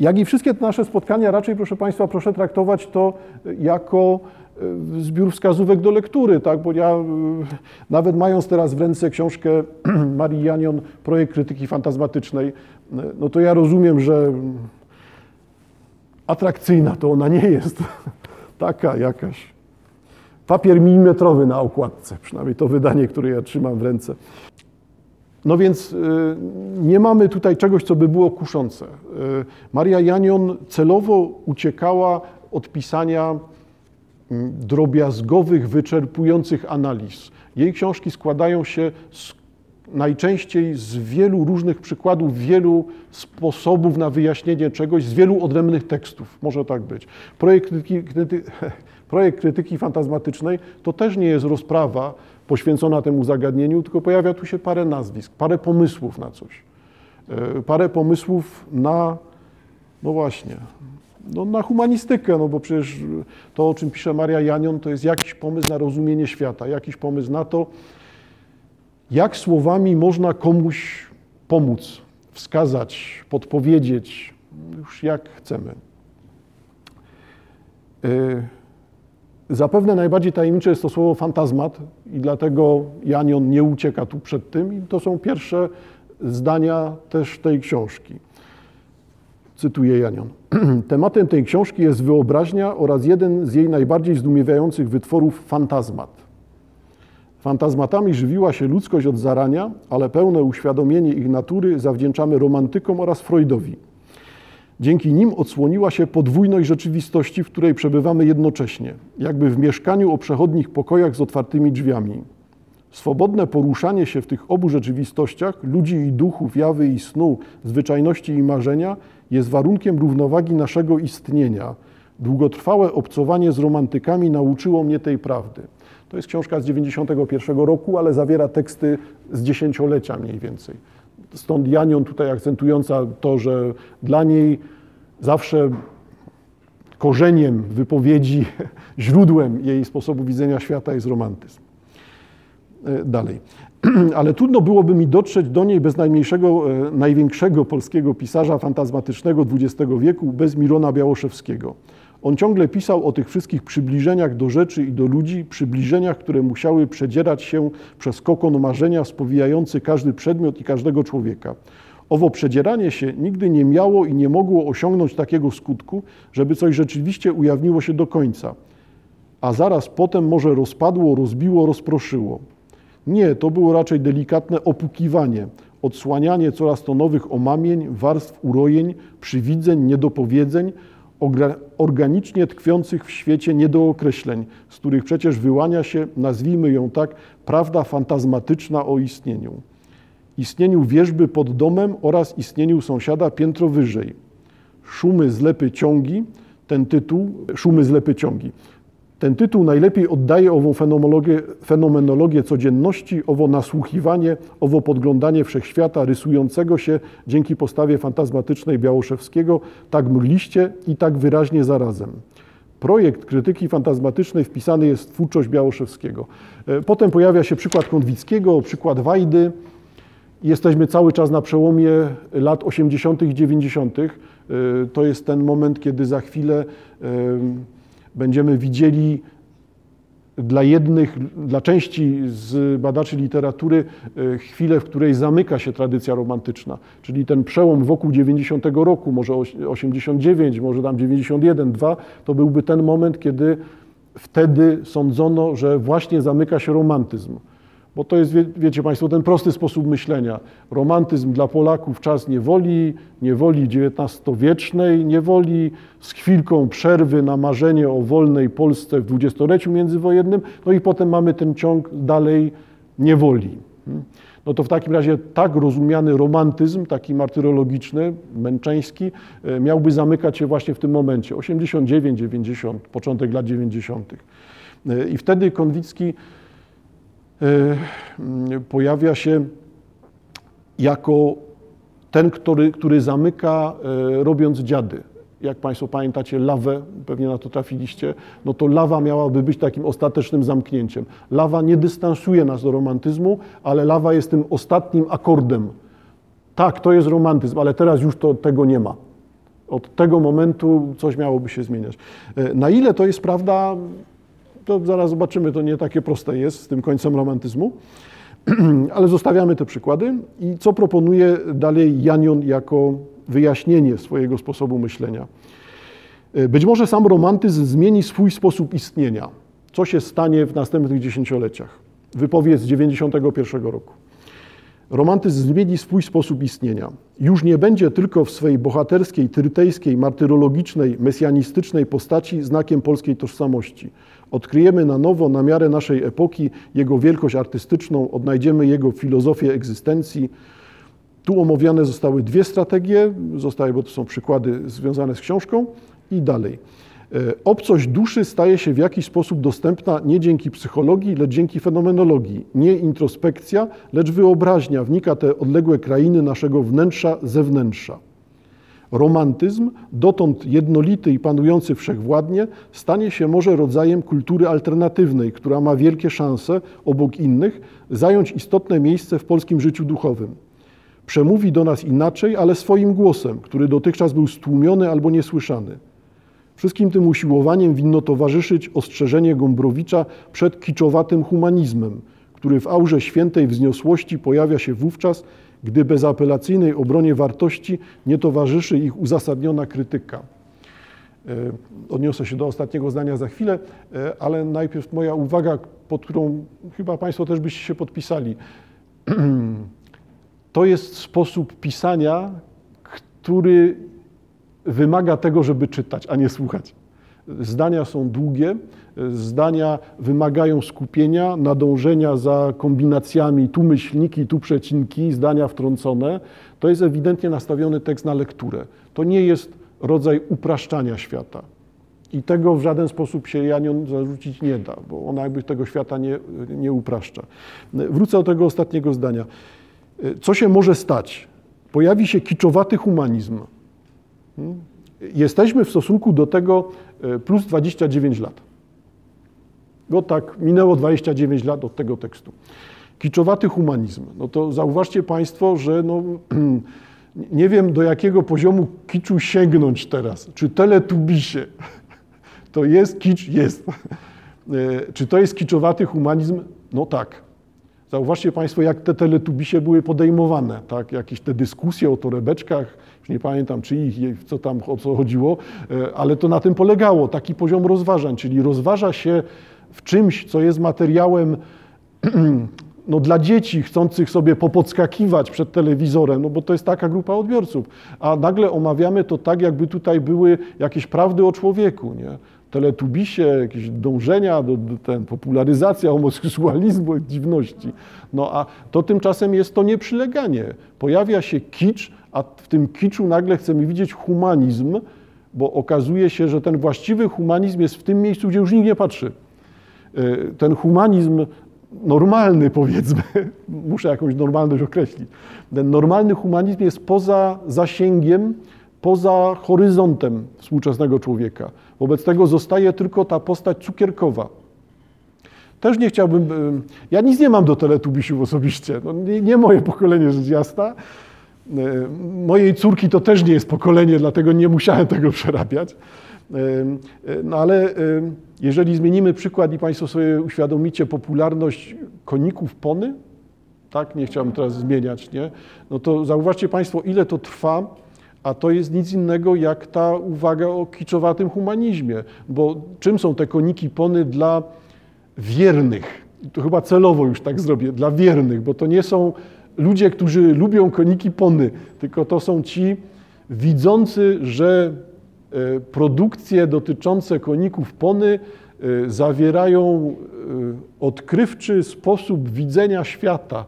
Jak i wszystkie nasze spotkania, raczej, proszę Państwa, proszę traktować to jako e, zbiór wskazówek do lektury, tak? bo ja e, nawet mając teraz w ręce książkę Marii Janion, Projekt krytyki fantazmatycznej, e, no to ja rozumiem, że atrakcyjna to ona nie jest. Taka jakaś. Papier milimetrowy na okładce, przynajmniej to wydanie, które ja trzymam w ręce. No więc nie mamy tutaj czegoś, co by było kuszące. Maria Janion celowo uciekała od pisania drobiazgowych, wyczerpujących analiz. Jej książki składają się z, najczęściej z wielu różnych przykładów, wielu sposobów na wyjaśnienie czegoś, z wielu odrębnych tekstów. Może tak być. Projekt krytyki, kryty, projekt krytyki fantazmatycznej to też nie jest rozprawa poświęcona temu zagadnieniu, tylko pojawia tu się parę nazwisk, parę pomysłów na coś. E, parę pomysłów na, no właśnie, no na humanistykę, no bo przecież to, o czym pisze Maria Janion, to jest jakiś pomysł na rozumienie świata, jakiś pomysł na to, jak słowami można komuś pomóc, wskazać, podpowiedzieć, już jak chcemy. E, zapewne najbardziej tajemnicze jest to słowo fantazmat i dlatego Janion nie ucieka tu przed tym i to są pierwsze zdania też tej książki. Cytuję Janion. Tematem tej książki jest wyobraźnia oraz jeden z jej najbardziej zdumiewających wytworów fantazmat. Fantazmatami żywiła się ludzkość od zarania, ale pełne uświadomienie ich natury zawdzięczamy romantykom oraz Freudowi. Dzięki nim odsłoniła się podwójność rzeczywistości, w której przebywamy jednocześnie, jakby w mieszkaniu o przechodnich pokojach z otwartymi drzwiami. Swobodne poruszanie się w tych obu rzeczywistościach, ludzi i duchów, jawy i snu, zwyczajności i marzenia, jest warunkiem równowagi naszego istnienia. Długotrwałe obcowanie z romantykami nauczyło mnie tej prawdy. To jest książka z 91 roku, ale zawiera teksty z dziesięciolecia mniej więcej. Stąd Janion tutaj akcentująca to, że dla niej zawsze korzeniem wypowiedzi, źródłem jej sposobu widzenia świata jest romantyzm. E, dalej. Ale trudno byłoby mi dotrzeć do niej bez najmniejszego, e, największego polskiego pisarza fantazmatycznego XX wieku, bez Mirona Białoszewskiego. On ciągle pisał o tych wszystkich przybliżeniach do rzeczy i do ludzi, przybliżeniach, które musiały przedzierać się przez kokon marzenia spowijający każdy przedmiot i każdego człowieka. Owo przedzieranie się nigdy nie miało i nie mogło osiągnąć takiego skutku, żeby coś rzeczywiście ujawniło się do końca, a zaraz potem może rozpadło, rozbiło, rozproszyło. Nie, to było raczej delikatne opukiwanie, odsłanianie coraz to nowych omamień, warstw urojeń, przywidzeń, niedopowiedzeń, organicznie tkwiących w świecie niedookreśleń, z których przecież wyłania się, nazwijmy ją tak, prawda fantazmatyczna o istnieniu. Istnieniu wierzby pod domem oraz istnieniu sąsiada piętro wyżej. Szumy zlepy ciągi, ten tytuł, szumy zlepy ciągi. Ten tytuł najlepiej oddaje ową fenomenologię, fenomenologię codzienności, owo nasłuchiwanie, owo podglądanie wszechświata rysującego się dzięki postawie fantazmatycznej Białoszewskiego tak mgliście i tak wyraźnie zarazem. Projekt krytyki fantazmatycznej wpisany jest w twórczość Białoszewskiego. E, potem pojawia się przykład Konwickiego, przykład Wajdy. Jesteśmy cały czas na przełomie lat 80. i 90. E, to jest ten moment, kiedy za chwilę będziemy widzieli dla jednych, dla części z badaczy literatury e, chwilę, w której zamyka się tradycja romantyczna, czyli ten przełom wokół 90 roku, może 89, może tam 91, 2, to byłby ten moment, kiedy wtedy sądzono, że właśnie zamyka się romantyzm. Bo to jest, wie, wiecie Państwo, ten prosty sposób myślenia. Romantyzm dla Polaków czas niewoli, niewoli XIX-wiecznej, niewoli z chwilką przerwy na marzenie o wolnej Polsce w dwudziestoleciu międzywojennym, no i potem mamy ten ciąg dalej niewoli. No to w takim razie tak rozumiany romantyzm, taki martyrologiczny, męczeński, e, miałby zamykać się właśnie w tym momencie, 89, 90, początek lat 90. E, I wtedy Konwicki pojawia się jako ten, który, który zamyka, y, robiąc dziady. Jak Państwo pamiętacie lawę, pewnie na to trafiliście, no to lawa miałaby być takim ostatecznym zamknięciem. Lawa nie dystansuje nas do romantyzmu, ale lawa jest tym ostatnim akordem. Tak, to jest romantyzm, ale teraz już to, tego nie ma. Od tego momentu coś miałoby się zmieniać. E, na ile to jest prawda, to zaraz zobaczymy, to nie takie proste jest z tym końcem romantyzmu, ale zostawiamy te przykłady. I co proponuje dalej Janion jako wyjaśnienie swojego sposobu myślenia? E, być może sam romantyzm zmieni swój sposób istnienia. Co się stanie w następnych dziesięcioleciach? Wypowiedź z 91 roku. Romantyzm zmieni swój sposób istnienia. Już nie będzie tylko w swej bohaterskiej, trytejskiej, martyrologicznej, mesjanistycznej postaci znakiem polskiej tożsamości. Odkryjemy na nowo, na miarę naszej epoki, jego wielkość artystyczną, odnajdziemy jego filozofię egzystencji. Tu omawiane zostały dwie strategie, zostały, bo to są przykłady związane z książką i dalej. E, obcość duszy staje się w jakiś sposób dostępna nie dzięki psychologii, lecz dzięki fenomenologii. Nie introspekcja, lecz wyobraźnia wnika te odległe krainy naszego wnętrza, zewnętrza. Romantyzm, dotąd jednolity i panujący wszechwładnie, stanie się może rodzajem kultury alternatywnej, która ma wielkie szanse, obok innych, zająć istotne miejsce w polskim życiu duchowym. Przemówi do nas inaczej, ale swoim głosem, który dotychczas był stłumiony albo niesłyszany. Wszystkim tym usiłowaniem winno towarzyszyć ostrzeżenie Gombrowicza przed kiczowatym humanizmem, który w aurze świętej wzniosłości pojawia się wówczas, gdy bezapelacyjnej obronie wartości nie towarzyszy ich uzasadniona krytyka. E, odniosę się do ostatniego zdania za chwilę, e, ale najpierw moja uwaga, pod którą chyba Państwo też byście się podpisali. To jest sposób pisania, który wymaga tego, żeby czytać, a nie słuchać. Zdania są długie, zdania wymagają skupienia, nadążenia za kombinacjami, tu myślniki, tu przecinki, zdania wtrącone. To jest ewidentnie nastawiony tekst na lekturę. To nie jest rodzaj upraszczania świata. I tego w żaden sposób się Janion zarzucić nie da, bo ona jakby tego świata nie, nie upraszcza. Wrócę do tego ostatniego zdania. Co się może stać? Pojawi się kiczowaty humanizm, Jesteśmy w stosunku do tego e, plus 29 lat. Bo tak, minęło 29 lat od tego tekstu. Kiczowaty humanizm. No to zauważcie Państwo, że no, nie wiem do jakiego poziomu kiczu sięgnąć teraz. Czy teletubisie to jest kicz? Jest. E, czy to jest kiczowaty humanizm? No tak. Zauważcie Państwo, jak te teletubisie były podejmowane, tak? Jakieś te dyskusje o torebeczkach, nie pamiętam czy ich, co tam, o co chodziło, e, ale to na tym polegało, taki poziom rozważań, czyli rozważa się w czymś, co jest materiałem no, dla dzieci chcących sobie popodskakiwać przed telewizorem, no bo to jest taka grupa odbiorców, a nagle omawiamy to tak, jakby tutaj były jakieś prawdy o człowieku, nie? teletubisie, jakieś dążenia, do, do ten, popularyzacja homoseksualizmu, dziwności. No a to tymczasem jest to nieprzyleganie. Pojawia się kicz, a w tym kiczu nagle chcemy widzieć humanizm, bo okazuje się, że ten właściwy humanizm jest w tym miejscu, gdzie już nikt nie patrzy. E, ten humanizm normalny, powiedzmy, muszę jakąś normalność określić, ten normalny humanizm jest poza zasięgiem, poza horyzontem współczesnego człowieka. Wobec tego zostaje tylko ta postać cukierkowa. Też nie chciałbym, ja nic nie mam do teletubisiów osobiście, no nie, nie moje pokolenie rzecz jasna. E, mojej córki to też nie jest pokolenie, dlatego nie musiałem tego przerabiać. E, e, no ale jeżeli zmienimy przykład i Państwo sobie uświadomicie popularność koników pony, tak, nie chciałbym teraz zmieniać, nie? No to zauważcie Państwo, ile to trwa, a to jest nic innego jak ta uwaga o kiczowatym humanizmie, bo czym są te koniki pony dla wiernych? To chyba celowo już tak zrobię, dla wiernych, bo to nie są ludzie, którzy lubią koniki pony, tylko to są ci widzący, że e, produkcje dotyczące koników pony e, zawierają e, odkrywczy sposób widzenia świata,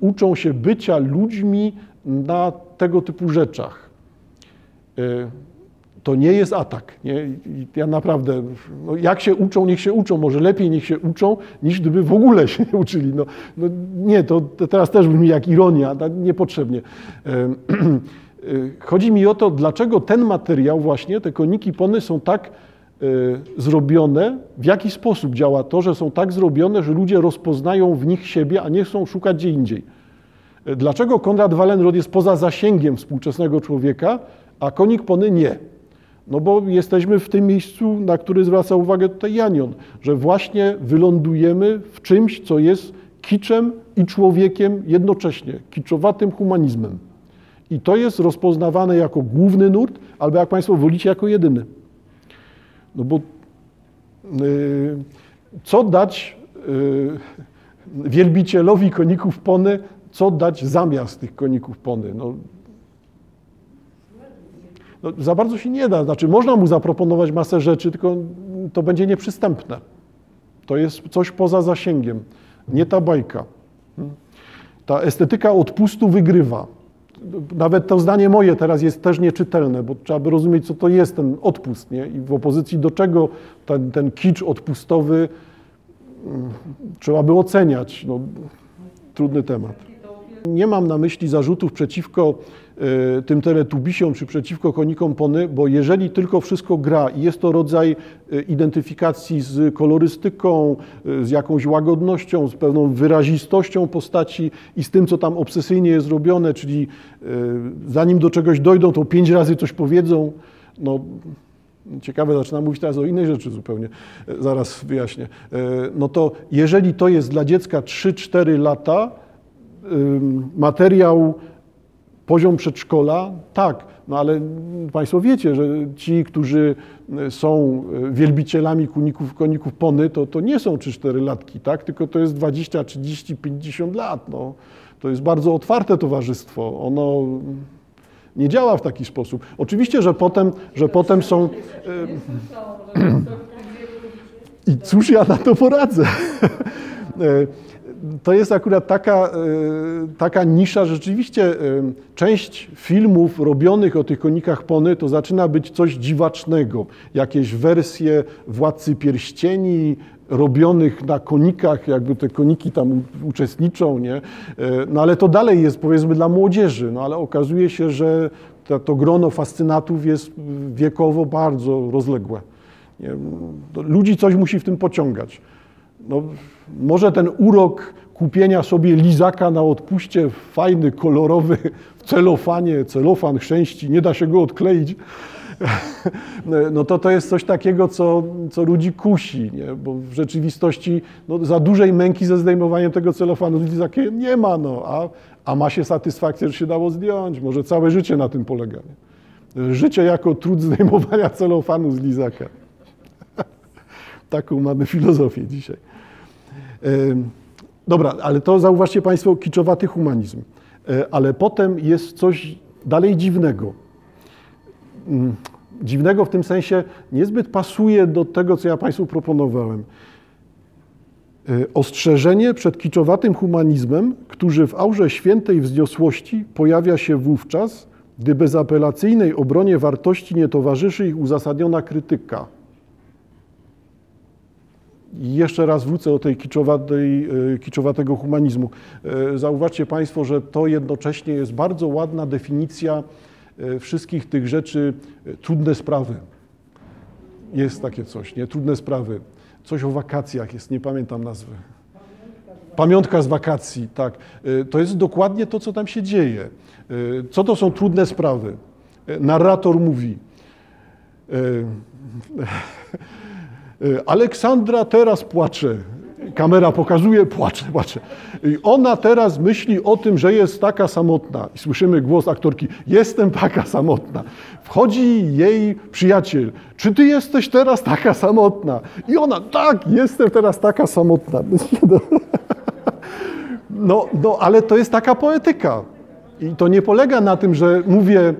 uczą się bycia ludźmi na tego typu rzeczach. To nie jest atak. Nie? Ja naprawdę, no jak się uczą, niech się uczą, może lepiej niech się uczą, niż gdyby w ogóle się nie uczyli. No, no nie, to, teraz też brzmi jak ironia, niepotrzebnie. Y, chodzi mi o to, dlaczego ten materiał właśnie, te koniki pony są tak y, zrobione, w jaki sposób działa to, że są tak zrobione, że ludzie rozpoznają w nich siebie, a nie chcą szukać gdzie indziej. Dlaczego Konrad Wallenrod jest poza zasięgiem współczesnego człowieka, a konik pony nie. No bo jesteśmy w tym miejscu, na który zwraca uwagę tutaj Janion, że właśnie wylądujemy w czymś, co jest kiczem i człowiekiem jednocześnie, kiczowatym humanizmem. I to jest rozpoznawane jako główny nurt, albo jak Państwo wolicie, jako jedyny. No bo yy, co dać yy, wielbicielowi koników pony, co dać zamiast tych koników pony? No, no, za bardzo się nie da. Znaczy, można mu zaproponować masę rzeczy, tylko to będzie nieprzystępne. To jest coś poza zasięgiem, nie ta bajka. Ta estetyka odpustu wygrywa. Nawet to zdanie moje teraz jest też nieczytelne, bo trzeba by rozumieć, co to jest ten odpust, nie? I w opozycji do czego ten, ten kicz odpustowy mm, trzeba by oceniać. No, trudny temat. Nie mam na myśli zarzutów przeciwko e, tym teletubisiom czy przeciwko konikom pony, bo jeżeli tylko wszystko gra i jest to rodzaj e, identyfikacji z kolorystyką, e, z jakąś łagodnością, z pewną wyrazistością postaci i z tym, co tam obsesyjnie jest robione, czyli zanim do czegoś dojdą, to pięć razy coś powiedzą, no ciekawe, zaczynam mówić teraz o innej rzeczy zupełnie, zaraz wyjaśnię. No to jeżeli to jest dla dziecka 3-4 lata, materiał poziom przedszkola, tak, no ale Państwo wiecie, że ci, którzy są wielbicielami koników, koników pony, to, to nie są 3-4 latki, tak, tylko to jest 20, 30, 50 lat. No. To jest bardzo otwarte towarzystwo. Ono nie działa w taki sposób. Oczywiście, że potem, że potem są... I cóż ja na to poradzę? to jest akurat taka, e, taka nisza, rzeczywiście e, część filmów robionych o tych konikach pony to zaczyna być coś dziwacznego. Jakieś wersje Władcy Pierścieni, robionych na konikach, jakby te koniki tam uczestniczą, nie? E, no ale to dalej jest powiedzmy dla młodzieży, no ale okazuje się, że to, to grono fascynatów jest wiekowo bardzo rozległe. Nie? Ludzi coś musi w tym pociągać. No, może ten urok kupienia sobie lizaka na odpuście, fajny, kolorowy, w celofanie, celofan chrzęści, nie da się go odkleić, no to to jest coś takiego, co, co ludzi kusi, nie? bo w rzeczywistości no, za dużej męki ze zdejmowaniem tego celofanu lizaka nie ma, no, a, a ma się satysfakcję, że się dało zdjąć. Może całe życie na tym polega. Nie? Życie jako trud zdejmowania celofanu z lizaka. Taką mamy filozofię dzisiaj. Dobra, ale to zauważcie Państwo, kiczowaty humanizm. E, ale potem jest coś dalej dziwnego. Mm, dziwnego w tym sensie niezbyt pasuje do tego, co ja Państwu proponowałem. E, ostrzeżenie przed kiczowatym humanizmem, który w aurze świętej wzniosłości pojawia się wówczas, gdy bezapelacyjnej obronie wartości nie towarzyszy ich uzasadniona krytyka. Jeszcze raz wrócę do tej kiczowatej, e, kiczowatego humanizmu. E, zauważcie Państwo, że to jednocześnie jest bardzo ładna definicja e, wszystkich tych rzeczy, trudne sprawy. Jest takie coś, nie? Trudne sprawy. Coś o wakacjach jest, nie pamiętam nazwy. Pamiątka z wakacji, tak. To jest dokładnie to, co tam się dzieje. Co to są trudne sprawy? Narrator mówi. Y, Aleksandra teraz płacze. Kamera pokazuje, płacze, płacze. Ona teraz myśli o tym, że jest taka samotna. I słyszymy głos aktorki: Jestem taka samotna. Wchodzi jej przyjaciel: Czy ty jesteś teraz taka samotna? I ona: Tak, jestem teraz taka samotna. No, no ale to jest taka poetyka. I to nie polega na tym, że mówię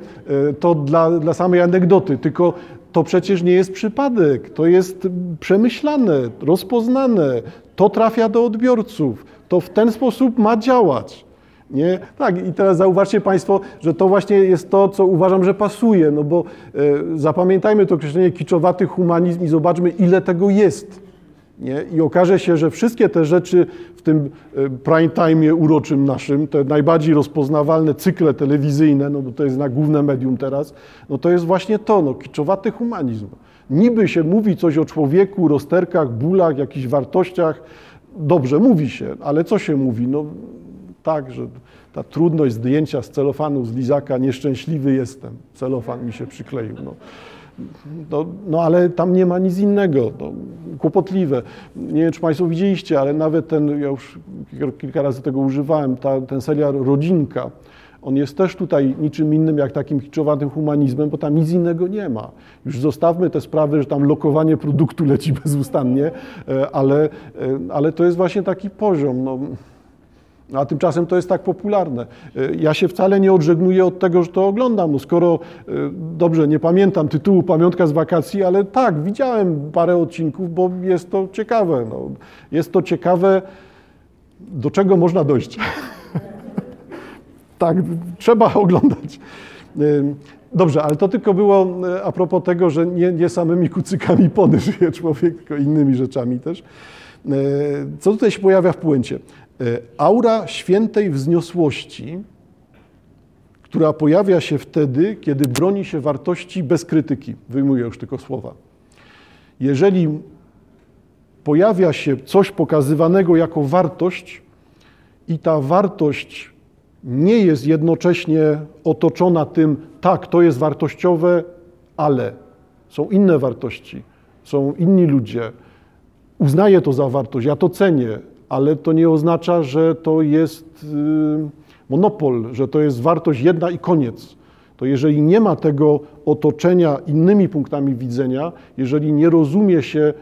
y, to dla, dla samej anegdoty, tylko to przecież nie jest przypadek, to jest przemyślane, rozpoznane, to trafia do odbiorców, to w ten sposób ma działać. Nie? Tak, i teraz zauważcie Państwo, że to właśnie jest to, co uważam, że pasuje, no bo e, zapamiętajmy to określenie kiczowaty humanizm i zobaczmy, ile tego jest. Nie? I okaże się, że wszystkie te rzeczy w tym e, prime time uroczym naszym, te najbardziej rozpoznawalne cykle telewizyjne, no bo to jest na główne medium teraz, no to jest właśnie to, no, kiczowaty humanizm. Niby się mówi coś o człowieku, rozterkach, bólach, jakichś wartościach. Dobrze, mówi się, ale co się mówi? No tak, że ta trudność zdjęcia z celofanu z lizaka, nieszczęśliwy jestem, celofan mi się przykleił. No. No, no, ale tam nie ma nic innego. No, kłopotliwe. Nie wiem, czy Państwo widzieliście, ale nawet ten, ja już kilka razy tego używałem, ta, ten serial Rodzinka, on jest też tutaj niczym innym jak takim kiczowatym humanizmem, bo tam nic innego nie ma. Już zostawmy te sprawy, że tam lokowanie produktu leci bezustannie, e, ale, e, ale to jest właśnie taki poziom. No. A tymczasem to jest tak popularne. E, ja się wcale nie odżegnuję od tego, że to oglądam. No skoro, dobrze, nie pamiętam tytułu Pamiątka z wakacji, ale tak, widziałem parę odcinków, bo jest to ciekawe. No, jest to ciekawe, do czego można dojść. tak, trzeba oglądać. Dobrze, ale to tylko było e, a propos tego, że nie, nie samymi kucykami pony żyje człowiek, tylko innymi rzeczami też. Co tutaj się pojawia w płęcie? E, aura świętej wzniosłości, która pojawia się wtedy, kiedy broni się wartości bez krytyki. Wyjmuję już tylko słowa. Jeżeli pojawia się coś pokazywanego jako wartość i ta wartość nie jest jednocześnie otoczona tym, tak, to jest wartościowe, ale są inne wartości, są inni ludzie. Uznaję to za wartość, ja to cenię, ale to nie oznacza, że to jest y, monopol, że to jest wartość jedna i koniec. To jeżeli nie ma tego otoczenia innymi punktami widzenia, jeżeli nie rozumie się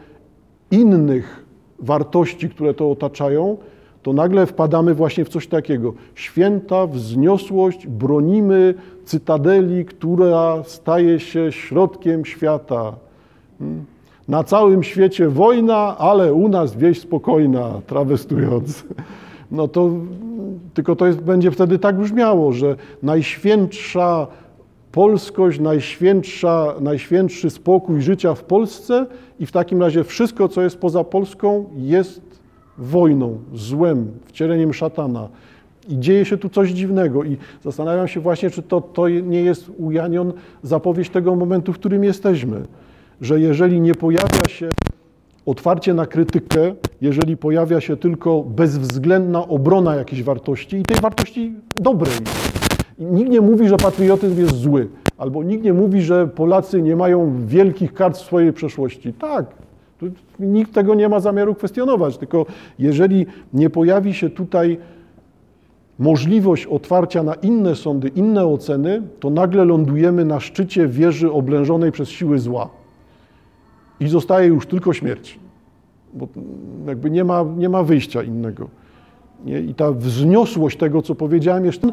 innych wartości, które to otaczają, to nagle wpadamy właśnie w coś takiego. Święta wzniosłość, bronimy cytadeli, która staje się środkiem świata. Na całym świecie wojna, ale u nas wieś spokojna, trawestując. No to tylko to jest, będzie wtedy tak brzmiało, że najświętsza polskość, najświętsza, najświętszy spokój życia w Polsce i w takim razie wszystko, co jest poza Polską, jest wojną, złem, wcieleniem szatana. I dzieje się tu coś dziwnego i zastanawiam się właśnie, czy to, to nie jest u Janion zapowiedź tego momentu, w którym jesteśmy. Że jeżeli nie pojawia się otwarcie na krytykę, jeżeli pojawia się tylko bezwzględna obrona jakiejś wartości i tej wartości dobrej. Nikt nie mówi, że patriotyzm jest zły, albo nikt nie mówi, że Polacy nie mają wielkich kart w swojej przeszłości. Tak, Nikt tego nie ma zamiaru kwestionować, tylko jeżeli nie pojawi się tutaj możliwość otwarcia na inne sądy, inne oceny, to nagle lądujemy na szczycie wieży oblężonej przez siły zła. I zostaje już tylko śmierć. Bo jakby nie ma, nie ma wyjścia innego. Nie? I ta wzniosłość tego, co powiedziałem jeszcze,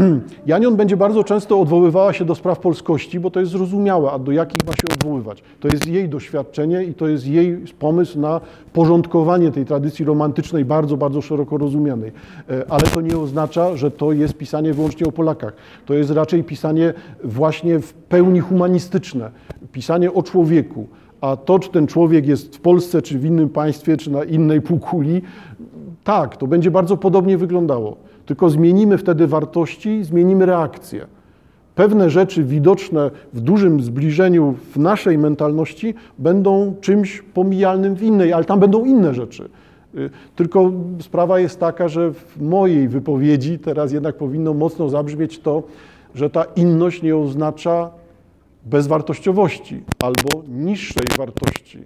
Janion będzie bardzo często odwoływała się do spraw polskości, bo to jest zrozumiałe, a do jakich ma się odwoływać. To jest jej doświadczenie i to jest jej pomysł na porządkowanie tej tradycji romantycznej, bardzo, bardzo szeroko rozumianej. E, ale to nie oznacza, że to jest pisanie wyłącznie o Polakach. To jest raczej pisanie właśnie w pełni humanistyczne, pisanie o człowieku. A to, czy ten człowiek jest w Polsce, czy w innym państwie, czy na innej półkuli, tak, to będzie bardzo podobnie wyglądało. Tylko zmienimy wtedy wartości, zmienimy reakcję. Pewne rzeczy widoczne w dużym zbliżeniu w naszej mentalności będą czymś pomijalnym w innej, ale tam będą inne rzeczy. Y, tylko sprawa jest taka, że w mojej wypowiedzi teraz jednak powinno mocno zabrzmieć to, że ta inność nie oznacza bezwartościowości albo niższej wartości.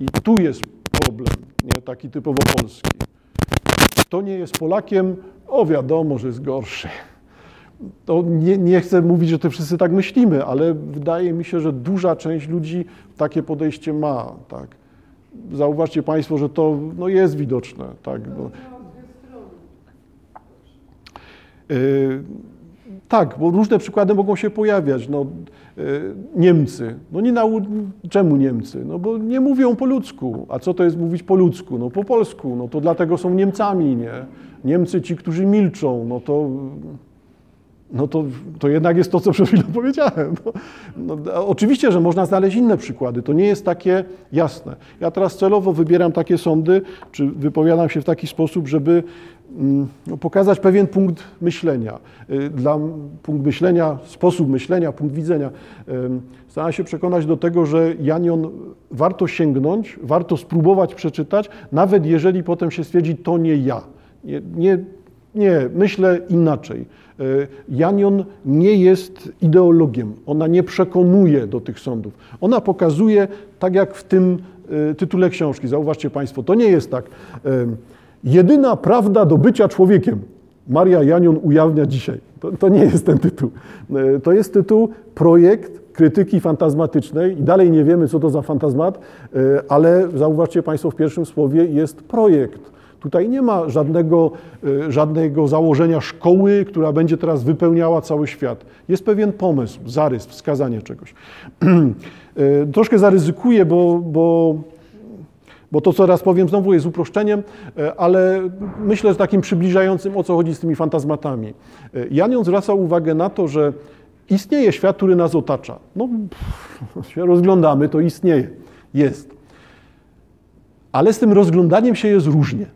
I tu jest problem, nie taki typowo polski. Kto nie jest Polakiem, o wiadomo, że jest gorszy. To nie, nie chcę mówić, że to wszyscy tak myślimy, ale wydaje mi się, że duża część ludzi takie podejście ma. Tak. Zauważcie Państwo, że to no, jest widoczne. Tak. Yy, tak, bo różne przykłady mogą się pojawiać. No, e, Niemcy. No nie nau... Czemu Niemcy? No bo nie mówią po ludzku. A co to jest mówić po ludzku? No po polsku. No to dlatego są Niemcami, nie? Niemcy ci, którzy milczą, no to, no to, to jednak jest to, co przed chwilą powiedziałem. No, no, oczywiście, że można znaleźć inne przykłady. To nie jest takie jasne. Ja teraz celowo wybieram takie sądy, czy wypowiadam się w taki sposób, żeby pokazać pewien punkt myślenia. Y, dla punkt myślenia, sposób myślenia, punkt widzenia. Staram się przekonać do tego, że Janion warto sięgnąć, warto spróbować przeczytać, nawet jeżeli potem się stwierdzi, to nie ja. Nie, nie, Nie, myślę inaczej. E, Janion nie jest ideologiem, ona nie przekonuje do tych sądów. Ona pokazuje, tak jak w tym tytule książki, zauważcie Państwo, to nie jest tak. E, jedyna prawda do bycia człowiekiem. Maria Janion ujawnia dzisiaj. To, to, nie jest ten tytuł. To jest tytuł projekt krytyki fantazmatycznej i dalej nie wiemy, co to za fantazmat, ale zauważcie Państwo, w pierwszym słowie jest projekt. Tutaj nie ma żadnego, e, żadnego założenia szkoły, która będzie teraz wypełniała cały świat. Jest pewien pomysł, zarys, wskazanie czegoś. E, troszkę zaryzykuję, bo, bo, bo to, co raz powiem, znowu jest uproszczeniem, e, ale myślę, że takim przybliżającym, o co chodzi z tymi fantazmatami. Janion zwraca uwagę na to, że istnieje świat, który nas otacza. No, się rozglądamy, to istnieje, jest. Ale z tym rozglądaniem się jest różnie.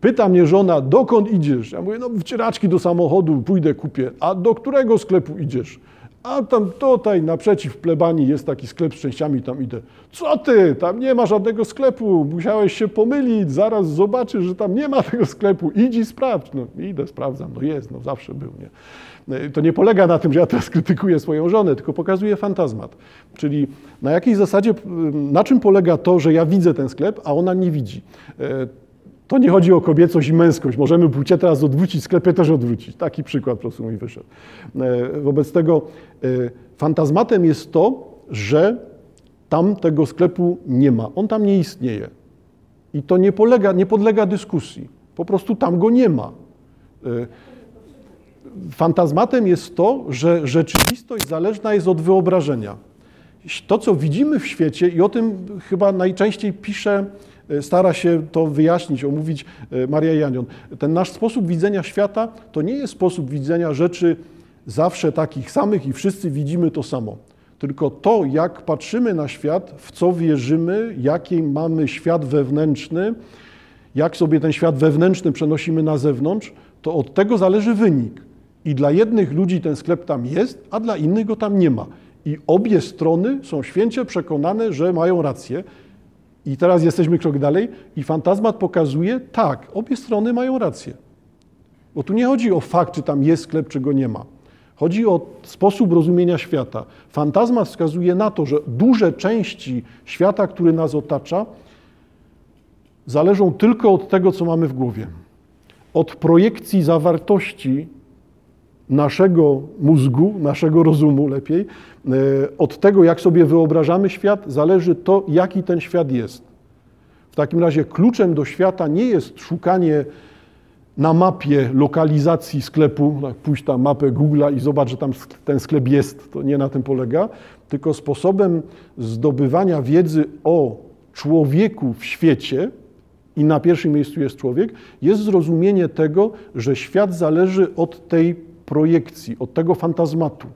Pyta mnie żona, dokąd idziesz? Ja mówię, no wcieraczki do samochodu, pójdę kupię. A do którego sklepu idziesz? A tam tutaj naprzeciw plebanii jest taki sklep z częściami, tam idę. Co ty? Tam nie ma żadnego sklepu, musiałeś się pomylić, zaraz zobaczysz, że tam nie ma tego sklepu. Idź i sprawdź. No idę, sprawdzam, no jest, no zawsze był, nie? E, to nie polega na tym, że ja teraz krytykuję swoją żonę, tylko pokazuję fantazmat. Czyli na jakiej zasadzie, na czym polega to, że ja widzę ten sklep, a ona nie widzi. E, to nie chodzi o kobiecość i męskość. Możemy płcie teraz odwrócić, sklepie też odwrócić. Taki przykład po prostu mi wyszedł. E, wobec tego fantazmatem jest to, że tam tego sklepu nie ma. On tam nie istnieje. I to nie, polega, nie podlega dyskusji. Po prostu tam go nie ma fantazmatem jest to, że rzeczywistość zależna jest od wyobrażenia. To, co widzimy w świecie, i o tym chyba najczęściej pisze, e, stara się to wyjaśnić, omówić e, Maria Janion. Ten nasz sposób widzenia świata to nie jest sposób widzenia rzeczy zawsze takich samych i wszyscy widzimy to samo. Tylko to, jak patrzymy na świat, w co wierzymy, jaki mamy świat wewnętrzny, jak sobie ten świat wewnętrzny przenosimy na zewnątrz, to od tego zależy wynik. I dla jednych ludzi ten sklep tam jest, a dla innych go tam nie ma. I obie strony są święcie przekonane, że mają rację. I teraz jesteśmy krok dalej i fantazmat pokazuje, tak, obie strony mają rację. Bo tu nie chodzi o fakt, czy tam jest sklep, czy go nie ma. Chodzi o sposób rozumienia świata. Fantazmat wskazuje na to, że duże części świata, który nas otacza, zależą tylko od tego, co mamy w głowie. Od projekcji zawartości naszego mózgu, naszego rozumu lepiej, e, od tego, jak sobie wyobrażamy świat, zależy to, jaki ten świat jest. W takim razie kluczem do świata nie jest szukanie na mapie lokalizacji sklepu, tak, pójść tam mapę Google'a i zobacz, że tam ten sklep jest, to nie na tym polega, tylko sposobem zdobywania wiedzy o człowieku w świecie, i na pierwszym miejscu jest człowiek, jest zrozumienie tego, że świat zależy od tej projekcji, od tego fantazmatu.